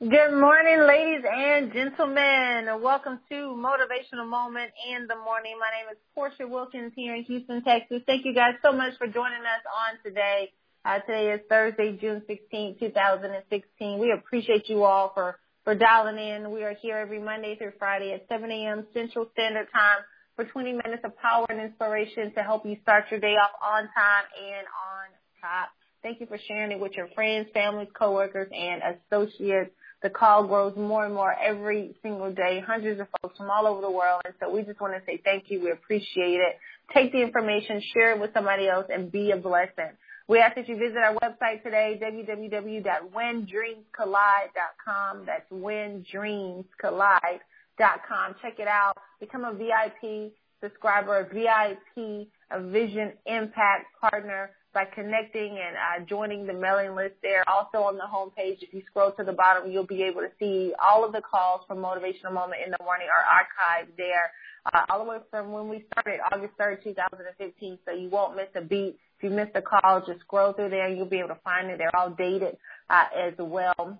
Good morning, ladies and gentlemen. Welcome to Motivational Moment in the Morning. My name is Portia Wilkins here in Houston, Texas. Thank you guys so much for joining us on today. Uh, today is Thursday, June 16, 2016. We appreciate you all for, for dialing in. We are here every Monday through Friday at 7 a.m. Central Standard Time for 20 minutes of power and inspiration to help you start your day off on time and on top. Thank you for sharing it with your friends, families, coworkers, and associates the call grows more and more every single day, hundreds of folks from all over the world. And so we just want to say thank you. We appreciate it. Take the information, share it with somebody else, and be a blessing. We ask that you visit our website today, www.whendreamscollide.com. That's whendreamscollide.com. Check it out. Become a VIP subscriber, a VIP, a Vision Impact partner by connecting and uh, joining the mailing list there. Also on the homepage, if you scroll to the bottom, you'll be able to see all of the calls from Motivational Moment in the Morning are archived there, uh, all the way from when we started, August 3rd, 2015, so you won't miss a beat. If you missed a call, just scroll through there you'll be able to find it. They're all dated uh, as well.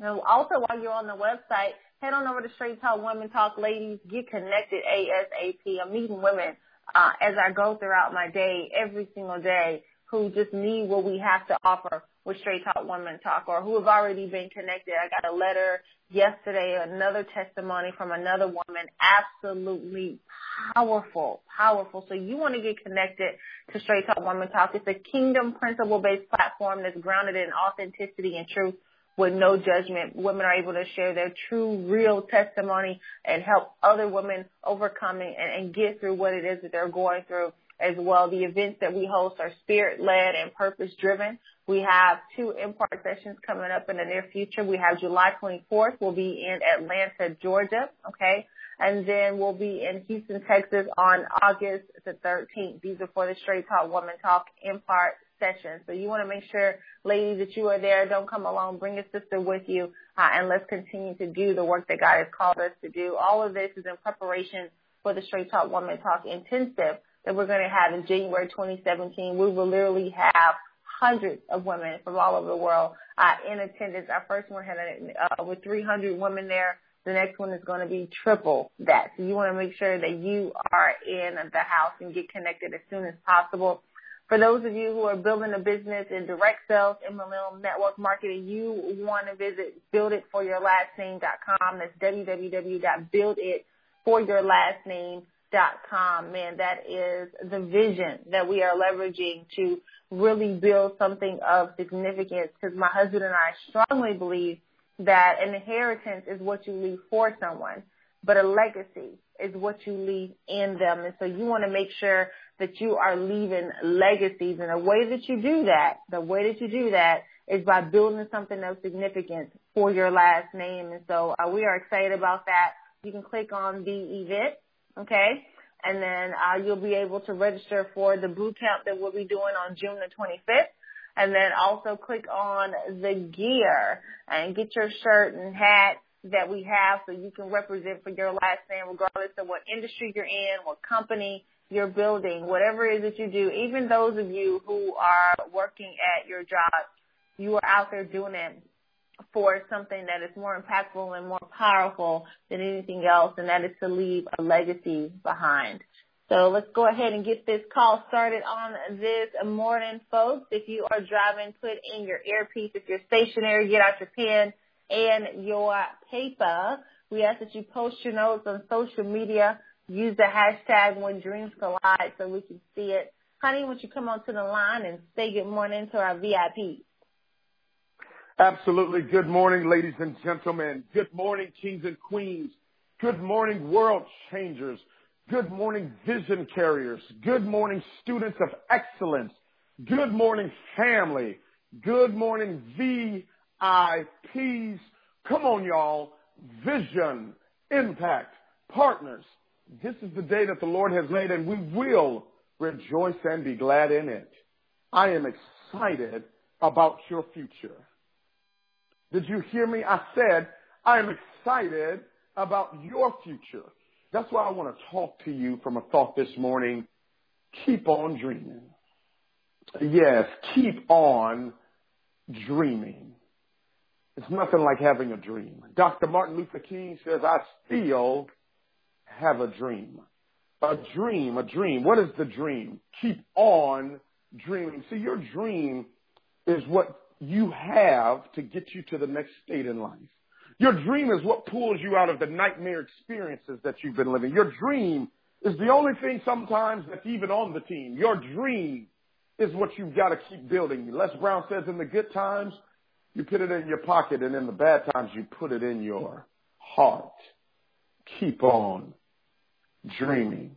Now, also, while you're on the website, head on over to Straight Talk Women Talk Ladies. Get connected ASAP. I'm meeting women uh, as I go throughout my day, every single day who just need what we have to offer with Straight Talk Women Talk or who have already been connected. I got a letter yesterday, another testimony from another woman, absolutely powerful, powerful. So you want to get connected to Straight Talk Women Talk. It's a kingdom principle based platform that's grounded in authenticity and truth with no judgment. Women are able to share their true, real testimony and help other women overcome and, and get through what it is that they're going through as well. The events that we host are spirit led and purpose driven. We have two impart sessions coming up in the near future. We have July 24th. We'll be in Atlanta, Georgia. Okay. And then we'll be in Houston, Texas on August the 13th. These are for the Straight Talk Woman Talk Impart session. So you want to make sure, ladies, that you are there. Don't come alone. Bring a sister with you, uh, and let's continue to do the work that God has called us to do. All of this is in preparation for the Straight Talk Woman Talk Intensive that we're going to have in January 2017. We will literally have hundreds of women from all over the world uh, in attendance. Our first one had uh, with 300 women there. The next one is going to be triple that. So you want to make sure that you are in the house and get connected as soon as possible. For those of you who are building a business in direct sales millennial network marketing, you want to visit builditforyourlastname.com. That's www.builditforyourlastname.com dot com. Man, that is the vision that we are leveraging to really build something of significance because my husband and I strongly believe that an inheritance is what you leave for someone, but a legacy is what you leave in them. And so you want to make sure that you are leaving legacies. And the way that you do that, the way that you do that is by building something of significance for your last name. And so uh, we are excited about that. You can click on the event okay? And then uh, you'll be able to register for the boot camp that we'll be doing on June the 25th. And then also click on the gear and get your shirt and hat that we have so you can represent for your last name regardless of what industry you're in, what company you're building, whatever it is that you do. Even those of you who are working at your job, you are out there doing it for something that is more impactful and more powerful than anything else, and that is to leave a legacy behind. So let's go ahead and get this call started on this morning, folks. If you are driving, put in your earpiece. If you're stationary, get out your pen and your paper. We ask that you post your notes on social media. Use the hashtag when dreams collide so we can see it. Honey, would you come onto the line and say good morning to our VIP? Absolutely. Good morning, ladies and gentlemen. Good morning, kings and queens. Good morning, world changers. Good morning, vision carriers. Good morning, students of excellence. Good morning, family. Good morning, VIPs. Come on, y'all. Vision, impact, partners. This is the day that the Lord has made and we will rejoice and be glad in it. I am excited about your future. Did you hear me? I said, I am excited about your future. That's why I want to talk to you from a thought this morning. Keep on dreaming. Yes, keep on dreaming. It's nothing like having a dream. Dr. Martin Luther King says, I still have a dream. A dream, a dream. What is the dream? Keep on dreaming. See, your dream is what you have to get you to the next state in life. Your dream is what pulls you out of the nightmare experiences that you've been living. Your dream is the only thing sometimes that's even on the team. Your dream is what you've got to keep building. Les Brown says in the good times, you put it in your pocket and in the bad times you put it in your heart. Keep on dreaming.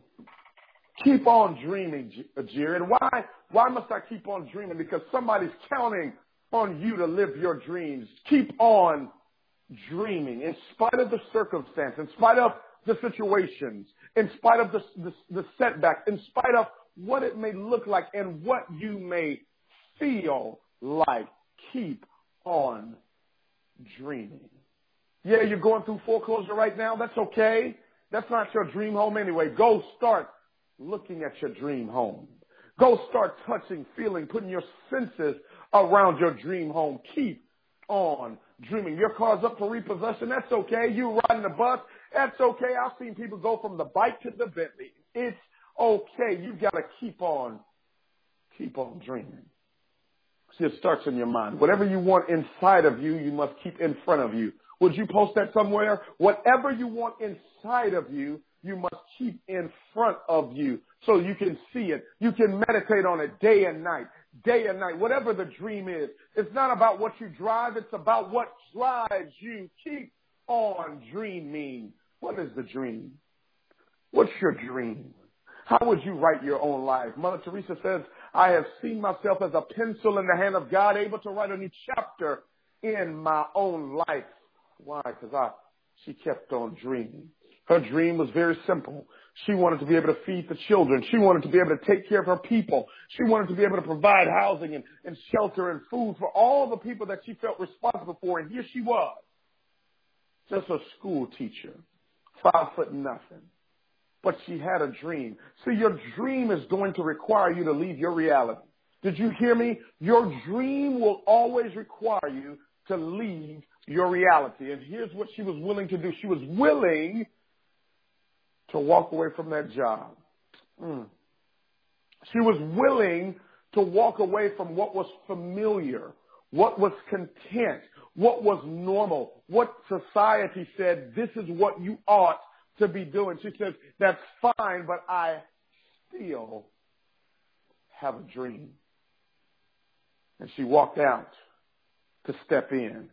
Keep on dreaming, Jared. Why, why must I keep on dreaming? Because somebody's counting on you to live your dreams. Keep on dreaming in spite of the circumstance, in spite of the situations, in spite of the, the, the setback, in spite of what it may look like and what you may feel like. Keep on dreaming. Yeah, you're going through foreclosure right now. That's okay. That's not your dream home anyway. Go start looking at your dream home. Go start touching, feeling, putting your senses around your dream home. Keep on dreaming. Your car's up for repossession. That's okay. You riding the bus. That's okay. I've seen people go from the bike to the Bentley. It's okay. You got to keep on, keep on dreaming. See, it starts in your mind. Whatever you want inside of you, you must keep in front of you. Would you post that somewhere? Whatever you want inside of you, you must keep in front of you so you can see it. You can meditate on it day and night, day and night, whatever the dream is. It's not about what you drive. It's about what drives you. Keep on dreaming. What is the dream? What's your dream? How would you write your own life? Mother Teresa says, I have seen myself as a pencil in the hand of God, able to write a new chapter in my own life. Why? Because I, she kept on dreaming. Her dream was very simple. She wanted to be able to feed the children. She wanted to be able to take care of her people. She wanted to be able to provide housing and, and shelter and food for all the people that she felt responsible for. And here she was, just a school teacher, five foot nothing. But she had a dream. See, your dream is going to require you to leave your reality. Did you hear me? Your dream will always require you to leave your reality. And here's what she was willing to do. She was willing to walk away from that job. Mm. She was willing to walk away from what was familiar, what was content, what was normal, what society said, this is what you ought to be doing. She says, that's fine, but I still have a dream. And she walked out to step in.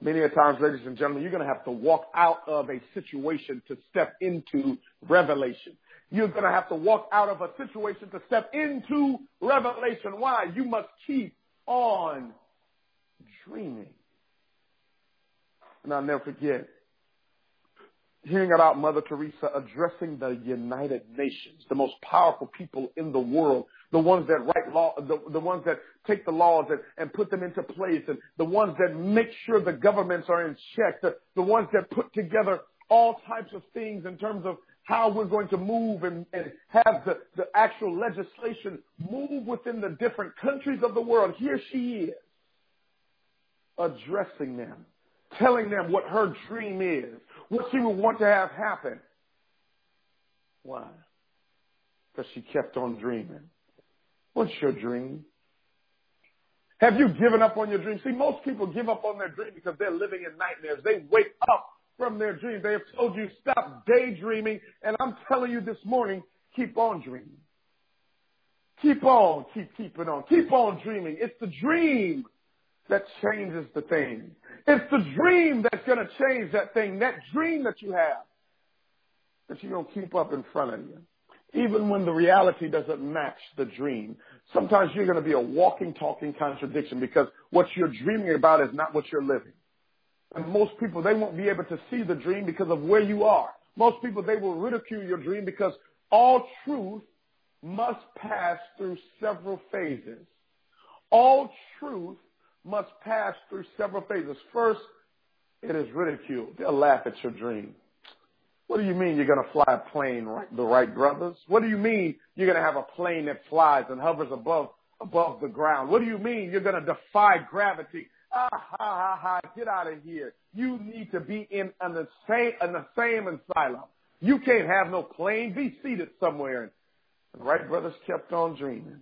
Many a times, ladies and gentlemen, you're going to have to walk out of a situation to step into revelation. You're going to have to walk out of a situation to step into revelation. Why? You must keep on dreaming. And I'll never forget hearing about Mother Teresa addressing the United Nations, the most powerful people in the world, the ones that write law, the, the ones that take the laws and, and put them into place, and the ones that make sure the governments are in check, the, the ones that put together all types of things in terms of how we're going to move and, and have the, the actual legislation move within the different countries of the world. Here she is addressing them, telling them what her dream is, what she would want to have happen. Why? Because she kept on dreaming. What's your dream? Have you given up on your dream? See, most people give up on their dream because they're living in nightmares. They wake up from their dreams. They have told you stop daydreaming. And I'm telling you this morning, keep on dreaming. Keep on, keep keeping on. Keep on dreaming. It's the dream that changes the thing. It's the dream that's going to change that thing, that dream that you have, that you're going to keep up in front of you. Even when the reality doesn't match the dream. Sometimes you're going to be a walking, talking contradiction because what you're dreaming about is not what you're living. And most people, they won't be able to see the dream because of where you are. Most people, they will ridicule your dream because all truth must pass through several phases. All truth must pass through several phases. First, it is ridicule. They'll laugh at your dream. What do you mean you're going to fly a plane right, the Wright brothers? What do you mean you're going to have a plane that flies and hovers above, above the ground? What do you mean you're going to defy gravity? Ah, ha, ha, ha, get out of here. You need to be in, in the same, in the same asylum. You can't have no plane. Be seated somewhere. And the Wright brothers kept on dreaming.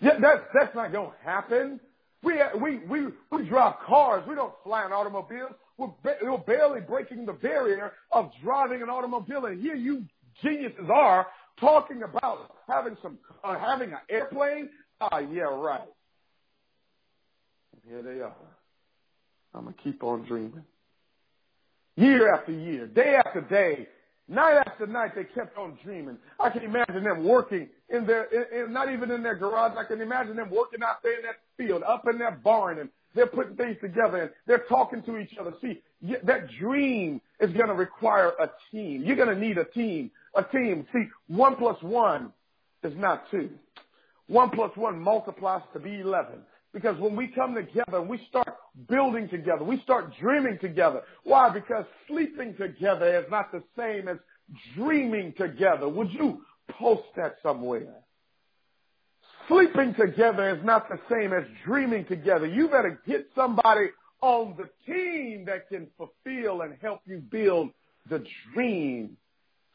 Yeah, that's, that's not going to happen. We, we, we, we drive cars. We don't fly in automobiles. We're, ba- we're barely breaking the barrier of driving an automobile. And here you geniuses are talking about having some, uh, having an airplane. Ah, yeah, right. Here they are. I'm going to keep on dreaming. Year after year, day after day, night after night, they kept on dreaming. I can imagine them working in their, in, in, not even in their garage. I can imagine them working out there in that field, up in that barn, and they're putting things together and they're talking to each other. See, that dream is going to require a team. You're going to need a team. A team. See, one plus one is not two. One plus one multiplies to be 11. Because when we come together and we start building together, we start dreaming together. Why? Because sleeping together is not the same as dreaming together. Would you post that somewhere? Sleeping together is not the same as dreaming together. You better get somebody on the team that can fulfill and help you build the dream.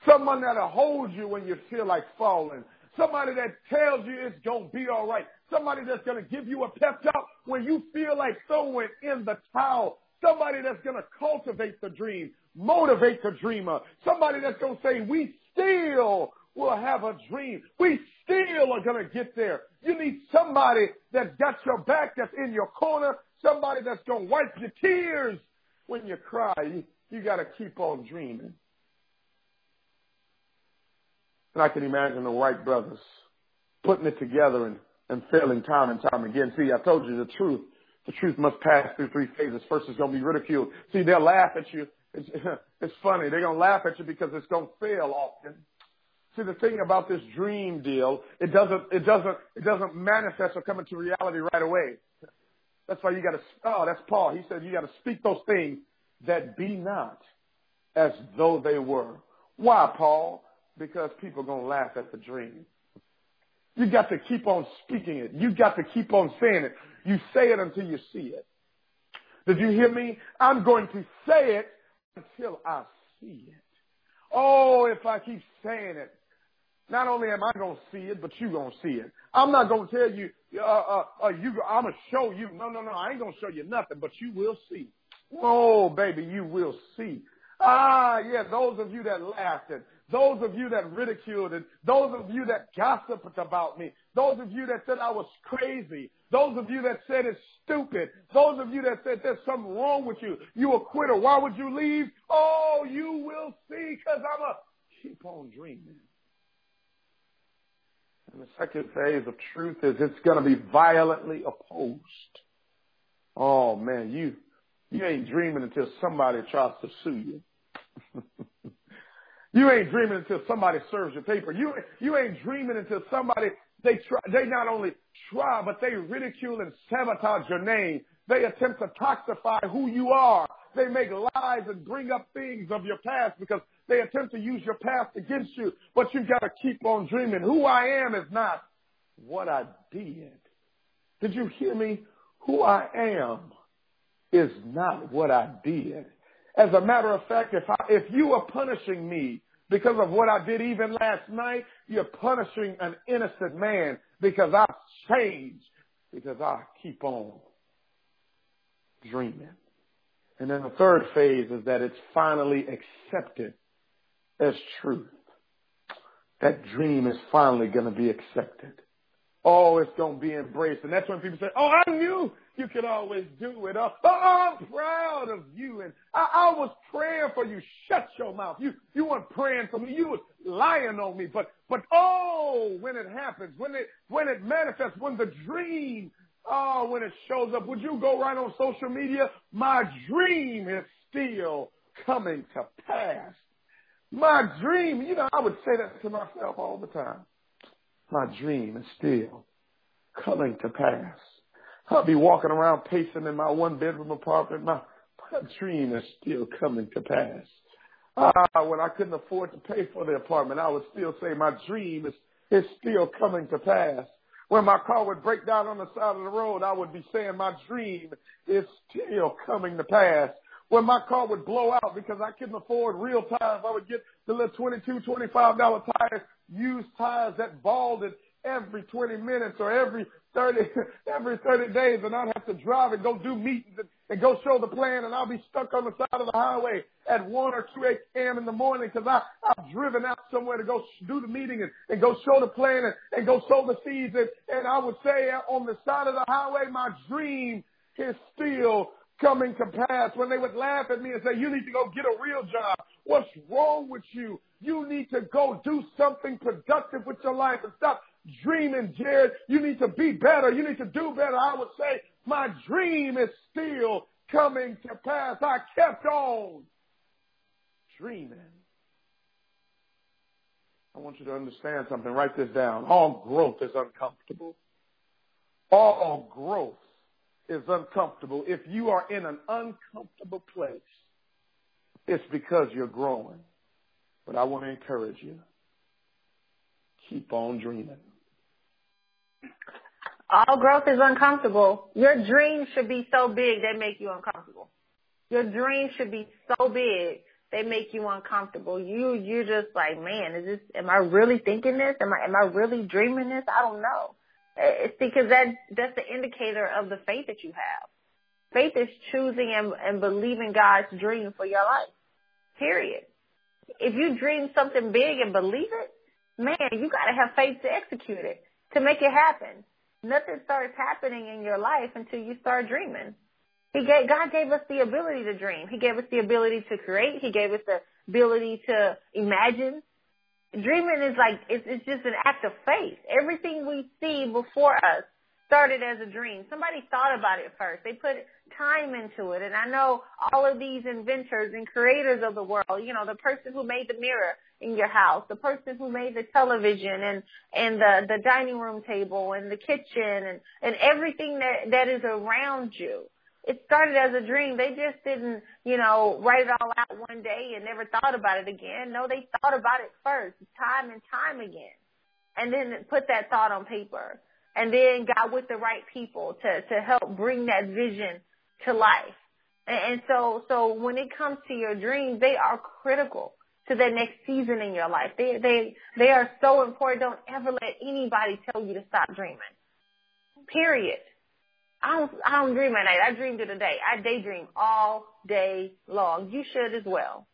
Someone that'll hold you when you feel like falling. Somebody that tells you it's going to be all right. Somebody that's going to give you a pep talk when you feel like throwing in the towel. Somebody that's going to cultivate the dream, motivate the dreamer. Somebody that's going to say, we still will have a dream. We still are going to get there. You need somebody that's got your back, that's in your corner, somebody that's going to wipe your tears when you cry. You, you got to keep on dreaming. And I can imagine the Wright brothers putting it together and, and failing time and time again. See, I told you the truth. The truth must pass through three phases. First, it's going to be ridiculed. See, they'll laugh at you. It's, it's funny. They're going to laugh at you because it's going to fail often. See, the thing about this dream deal, it doesn't, it doesn't, it doesn't manifest or come into reality right away. That's why you got to. Oh, that's Paul. He said you got to speak those things that be not as though they were. Why, Paul? Because people are gonna laugh at the dream. You got to keep on speaking it. You got to keep on saying it. You say it until you see it. Did you hear me? I'm going to say it until I see it. Oh, if I keep saying it, not only am I going to see it, but you're going to see it. I'm not going to tell you, uh, uh, uh, you, I'm going to show you. No, no, no, I ain't going to show you nothing, but you will see. Oh, baby, you will see. Ah, yeah, those of you that laughed and those of you that ridiculed and those of you that gossiped about me, those of you that said I was crazy, those of you that said it's stupid, those of you that said there's something wrong with you, you a quitter, why would you leave? Oh, you will see because I'm a keep on dreaming. And the second phase of truth is it's going to be violently opposed. Oh man, you, you ain't dreaming until somebody tries to sue you. you ain't dreaming until somebody serves your paper. You, you ain't dreaming until somebody, they try, they not only try, but they ridicule and sabotage your name. They attempt to toxify who you are. They make lies and bring up things of your past because they attempt to use your past against you, but you've got to keep on dreaming. Who I am is not what I did. Did you hear me? Who I am is not what I did. As a matter of fact, if I, if you are punishing me because of what I did even last night, you're punishing an innocent man because I've changed, because I keep on dreaming. And then the third phase is that it's finally accepted as truth. That dream is finally going to be accepted. Oh, it's going to be embraced. And that's when people say, oh, I knew you could always do it. Oh, I'm proud of you. And I, I was praying for you. Shut your mouth. You, you weren't praying for me. You was lying on me. But, but oh, when it happens, when it, when it manifests, when the dream, oh, when it shows up, would you go right on social media? My dream is still coming to pass. My dream, you know, I would say that to myself all the time. My dream is still coming to pass. I'll be walking around pacing in my one bedroom apartment. My, my dream is still coming to pass. Ah, when I couldn't afford to pay for the apartment, I would still say my dream is, is still coming to pass. When my car would break down on the side of the road, I would be saying my dream is still coming to pass. When my car would blow out because I couldn't afford real tires, I would get the little $22, $25 tires, used tires that balded every 20 minutes or every 30, every 30 days and I'd have to drive and go do meetings and, and go show the plan and I'll be stuck on the side of the highway at 1 or 2 a.m. in the morning because I've driven out somewhere to go do the meeting and, and go show the plan and, and go sow the seeds and, and I would say uh, on the side of the highway, my dream is still coming to pass when they would laugh at me and say, you need to go get a real job. What's wrong with you? You need to go do something productive with your life and stop dreaming, Jared. You need to be better. You need to do better. I would say my dream is still coming to pass. I kept on dreaming. I want you to understand something. Write this down. All growth is uncomfortable. All growth is uncomfortable. If you are in an uncomfortable place, it's because you're growing. But I want to encourage you. Keep on dreaming. All growth is uncomfortable. Your dreams should be so big they make you uncomfortable. Your dreams should be so big they make you uncomfortable. You you're just like, man, is this? Am I really thinking this? Am I am I really dreaming this? I don't know. Eh, it's because that that's the indicator of the faith that you have. Faith is choosing and, and believing God's dream for your life. Period. If you dream something big and believe it, man, you got to have faith to execute it, to make it happen nothing starts happening in your life until you start dreaming. He gave, God gave us the ability to dream. He gave us the ability to create. He gave us the ability to imagine. Dreaming is like, it's, it's just an act of faith. Everything we see before us started as a dream. Somebody thought about it first. They put time into it. And I know all of these inventors and creators of the world, you know, the person who made the mirror in your house, the person who made the television and, and the, the dining room table and the kitchen and, and everything that, that is around you. It started as a dream. They just didn't, you know, write it all out one day and never thought about it again. No, they thought about it first, time and time again. And then put that thought on paper and then got with the right people to, to help bring that vision to life. And, so, so when it comes to your dreams, they are critical to the next season in your life. They, they, they are so important. Don't ever let anybody tell you to stop dreaming. Period. I don't, I don't dream at night. I dream to the day. I daydream all day long. You should as well.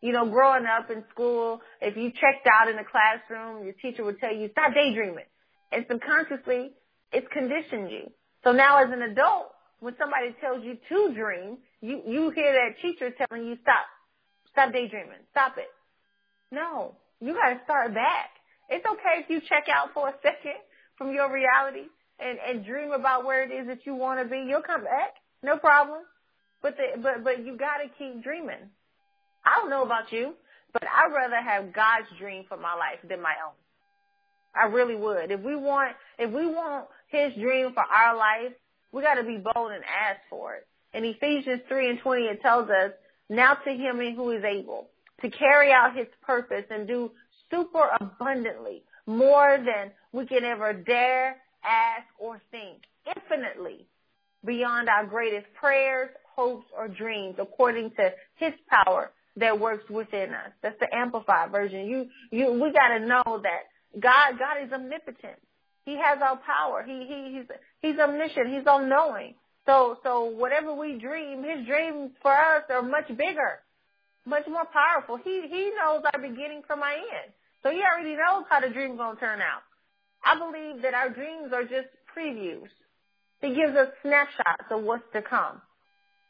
You know, growing up in school, if you checked out in the classroom, your teacher would tell you, stop daydreaming and subconsciously it's conditioned you. So now as an adult, when somebody tells you to dream, you, you hear that teacher telling you stop, stop daydreaming, stop it. No, you gotta start back. It's okay if you check out for a second from your reality and, and dream about where it is that you want to be. You'll come back. No problem. But the, but, but you gotta keep dreaming. I don't know about you, but I'd rather have God's dream for my life than my own. I really would. If we want, if we want his dream for our life, we got to be bold and ask for it. In Ephesians 3 and 20, it tells us, now to him who is able to carry out his purpose and do super abundantly more than we can ever dare, ask, or think, infinitely beyond our greatest prayers, hopes, or dreams, according to his power that works within us. That's the amplified version. You, you, we got to know that God, God is omnipotent. He has all power. He, he, he's, he's omniscient. He's all knowing. So, so whatever we dream, his dreams for us are much bigger, much more powerful. He, he knows our beginning from our end. So he already knows how the dream's going to turn out. I believe that our dreams are just previews. He gives us snapshots of what's to come.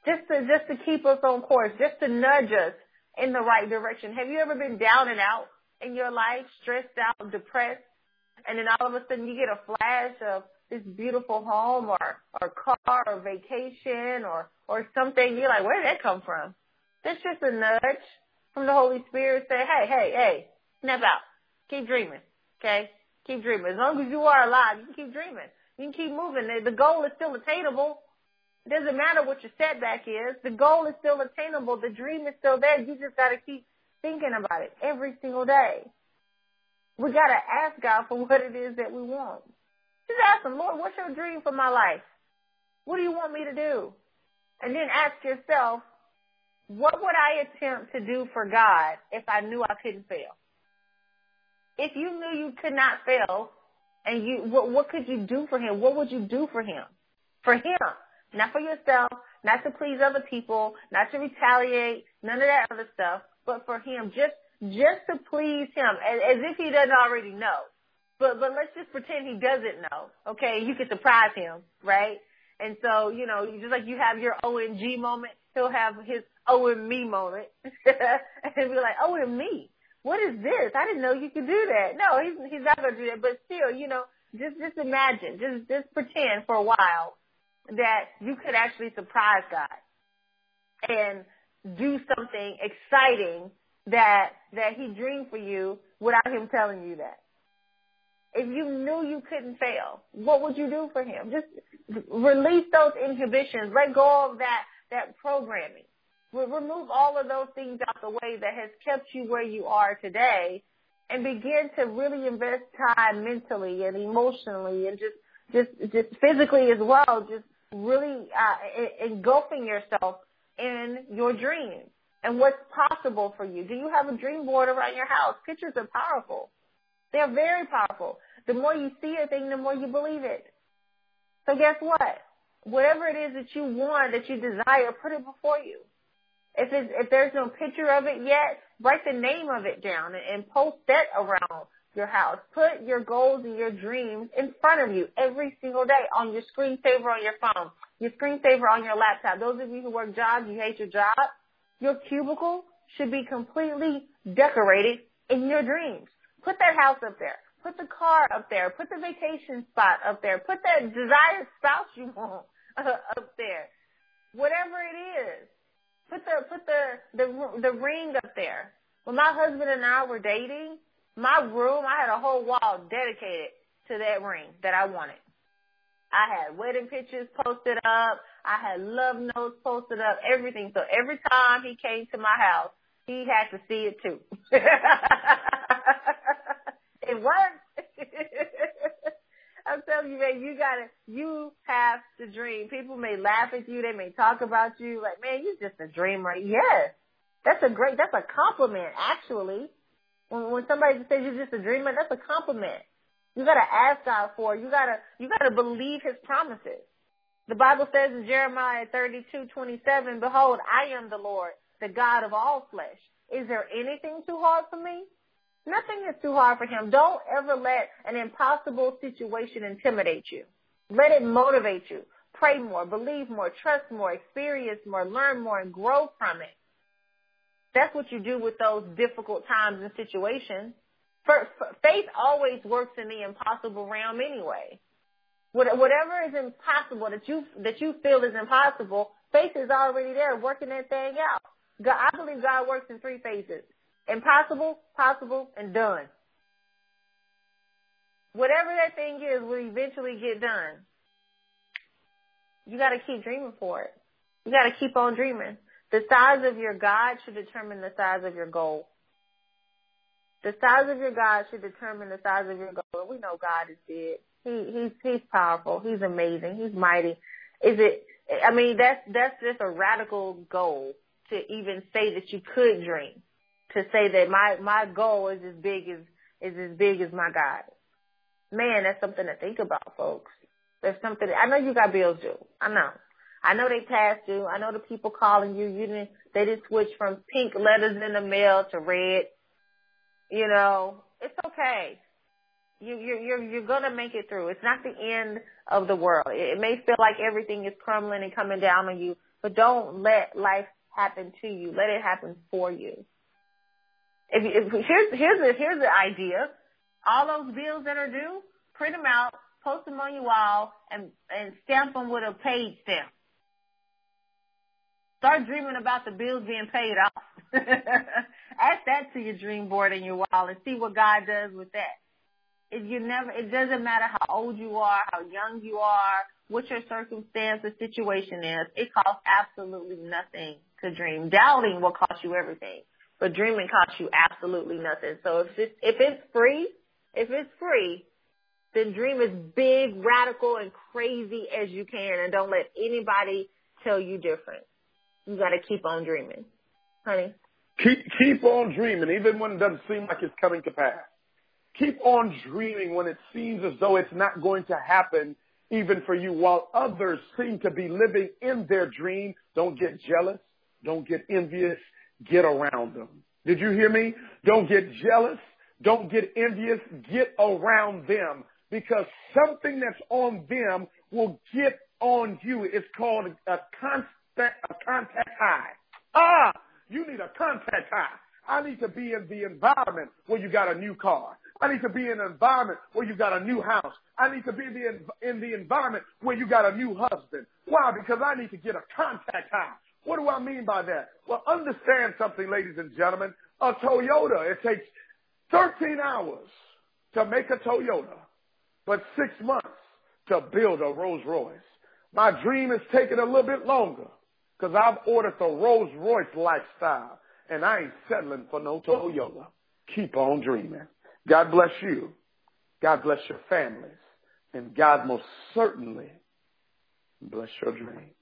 Just to, just to keep us on course, just to nudge us in the right direction. Have you ever been down and out? in your life, stressed out, depressed, and then all of a sudden you get a flash of this beautiful home or or car or vacation or or something, you're like, where did that come from? That's just a nudge from the Holy Spirit say, hey, hey, hey, snap out, keep dreaming, okay? Keep dreaming. As long as you are alive, you can keep dreaming. You can keep moving. The goal is still attainable. It doesn't matter what your setback is. The goal is still attainable. The dream is still there. You just got to keep thinking about it every single day. We gotta ask God for what it is that we want. Just ask him, Lord, what's your dream for my life? What do you want me to do? And then ask yourself, what would I attempt to do for God if I knew I couldn't fail? If you knew you could not fail, and you, what, what could you do for Him? What would you do for Him? For Him, not for yourself, not to please other people, not to retaliate, none of that other stuff, but for Him, just just to please Him, as, as if He doesn't already know. But but let's just pretend He doesn't know. Okay, you can surprise Him, right? And so you know, just like you have your OMG moment, He'll have His oh and me moment and be like, oh and me. What is this? I didn't know you could do that. No, he's he's not gonna do that. But still, you know, just just imagine, just just pretend for a while that you could actually surprise God and do something exciting that that he dreamed for you without him telling you that. If you knew you couldn't fail, what would you do for him? Just release those inhibitions. Let go of that that programming. Remove all of those things out the way that has kept you where you are today and begin to really invest time mentally and emotionally and just just just physically as well. Just really uh, engulfing yourself in your dreams and what's possible for you. Do you have a dream board around your house? Pictures are powerful they're very powerful the more you see a thing the more you believe it so guess what whatever it is that you want that you desire put it before you if it's, if there's no picture of it yet, write the name of it down and, and post that around your house. Put your goals and your dreams in front of you every single day on your screensaver on your phone, your screensaver on your laptop. Those of you who work jobs, you hate your job, your cubicle should be completely decorated in your dreams. Put that house up there. Put the car up there. Put the vacation spot up there. Put that desired spouse you want up there. Whatever it is, Put the put the the the ring up there. When my husband and I were dating, my room I had a whole wall dedicated to that ring that I wanted. I had wedding pictures posted up. I had love notes posted up, everything. So every time he came to my house, he had to see it too. it worked. I'm telling you, man, you gotta, you have to dream. People may laugh at you, they may talk about you, like, man, you're just a dreamer. Yes, that's a great, that's a compliment, actually. When, when somebody says you're just a dreamer, that's a compliment. You gotta ask God for it. You gotta, you gotta believe His promises. The Bible says in Jeremiah 32, 27, Behold, I am the Lord, the God of all flesh. Is there anything too hard for me? Nothing is too hard for him. Don't ever let an impossible situation intimidate you. Let it motivate you. Pray more, believe more, trust more, experience more, learn more, and grow from it. That's what you do with those difficult times and situations. Faith always works in the impossible realm anyway. Whatever is impossible that you that you feel is impossible, faith is already there working that thing out. God, I believe God works in three phases. Impossible, possible, and done. Whatever that thing is will eventually get done. You gotta keep dreaming for it. You gotta keep on dreaming. The size of your God should determine the size of your goal. The size of your God should determine the size of your goal. We know God is big. He, he's, he's powerful. He's amazing. He's mighty. Is it, I mean, that's, that's just a radical goal to even say that you could dream to say that my my goal is as big as is as big as my God. Man, that's something to think about, folks. There's something. I know you got bills due. I know. I know they passed due. I know the people calling you. You didn't. They didn't switch from pink letters in the mail to red. You know, it's okay. You you're you're you're gonna make it through. It's not the end of the world. It may feel like everything is crumbling and coming down on you, but don't let life happen to you. Let it happen for you. If, if here's here's the here's the idea. All those bills that are due, print them out, post them on your wall, and and stamp them with a paid stamp. Start dreaming about the bills being paid off. Add that to your dream board and your wall and see what God does with that. If you never, it doesn't matter how old you are, how young you are, what your circumstance or situation is. It costs absolutely nothing to dream. Doubting will cost you everything but dreaming costs you absolutely nothing. So if it's, if it's free, if it's free, then dream as big, radical, and crazy as you can and don't let anybody tell you different. You gotta keep on dreaming. Honey? Keep, keep on dreaming even when it doesn't seem like it's coming to pass. Keep on dreaming when it seems as though it's not going to happen even for you while others seem to be living in their dream. Don't get jealous. Don't get envious. Get around them. Did you hear me? Don't get jealous. Don't get envious. Get around them because something that's on them will get on you. It's called a constant, a contact high. Ah, you need a contact high. I need to be in the environment where you got a new car. I need to be in an environment where you got a new house. I need to be in the, in the environment where you got a new husband. Why? Because I need to get a contact high. What do I mean by that? Well, understand something, ladies and gentlemen. A Toyota, it takes 13 hours to make a Toyota, but six months to build a Rolls Royce. My dream is taking a little bit longer because I've ordered the Rolls Royce lifestyle and I ain't settling for no Toyota. Keep on dreaming. God bless you. God bless your families. And God most certainly bless your dreams.